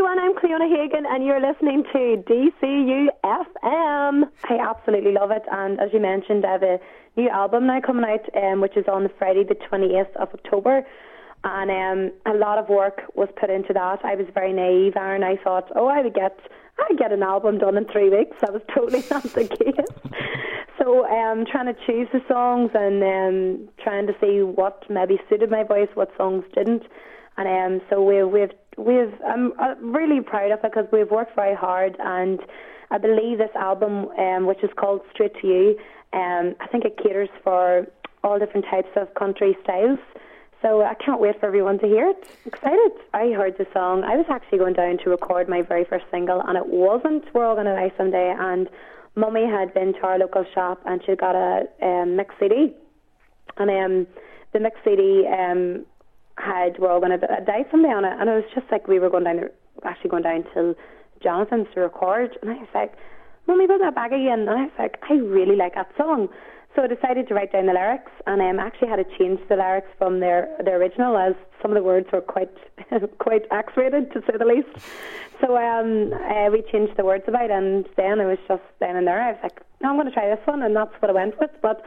everyone, I'm Cleona Hagan, and you're listening to DCU FM. I absolutely love it, and as you mentioned, I have a new album now coming out, um, which is on Friday, the 28th of October. And um, a lot of work was put into that. I was very naive, Aaron. I thought, oh, I would get, I would get an album done in three weeks. That was totally not the case. so, um, trying to choose the songs and um, trying to see what maybe suited my voice, what songs didn't. And um, so we, we've we've I'm really proud of it because we've worked very hard, and I believe this album, um, which is called Straight to You, um, I think it caters for all different types of country styles. So I can't wait for everyone to hear it. Excited. I heard the song. I was actually going down to record my very first single, and it wasn't We're All Gonna Die Someday. And Mummy had been to our local shop, and she got a um, mix CD. And um, the mix CD um, had we're all going to die someday on it, and it was just like we were going down, actually going down to Jonathan's to record, and I was like, "Mummy, put that back again," and I was like, "I really like that song." So I decided to write down the lyrics, and um, actually had to change the lyrics from their the original, as some of the words were quite quite X-rated to say the least. So um, uh, we changed the words about, and then it was just then and there. I was like, "No, I'm going to try this one," and that's what I went with. But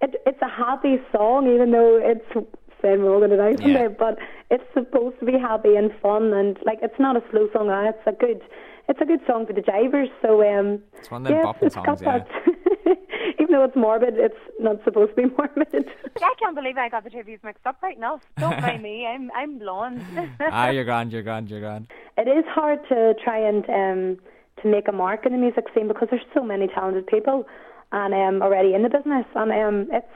it, it's a happy song, even though it's saying we're all going to die someday, yeah. but it's supposed to be happy and fun, and like it's not a slow song. Uh, it's a good, it's a good song for the drivers. So um, it's one of them yeah, songs, yeah. Even though it's morbid, it's not supposed to be morbid. I can't believe I got the two of these mixed up right now. Don't blame me. I'm I'm blonde. ah, you're grand. You're grand. You're grand. It is hard to try and um, to make a mark in the music scene because there's so many talented people and um, already in the business, and um, it's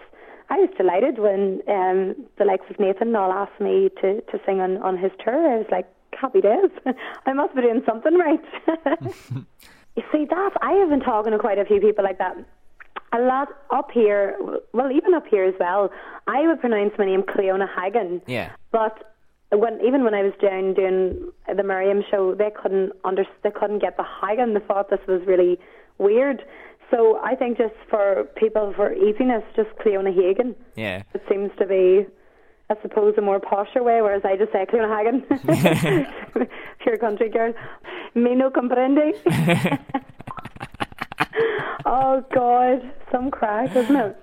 I was delighted when um, the likes of Nathan all asked me to, to sing on, on his tour. I was like, happy days. I must be doing something right. you see, that I have been talking to quite a few people like that. A lot up here, well, even up here as well. I would pronounce my name Cleona Hagen. Yeah. But when even when I was down doing the Miriam show, they couldn't under they couldn't get the Hagen. They thought this was really weird. So I think just for people for easiness, just Cleona Hagan. Yeah. It seems to be, I suppose, a more posher way, whereas I just say Cleona Hagan. Pure country girl. Me no comprende. oh God, some crack, isn't it?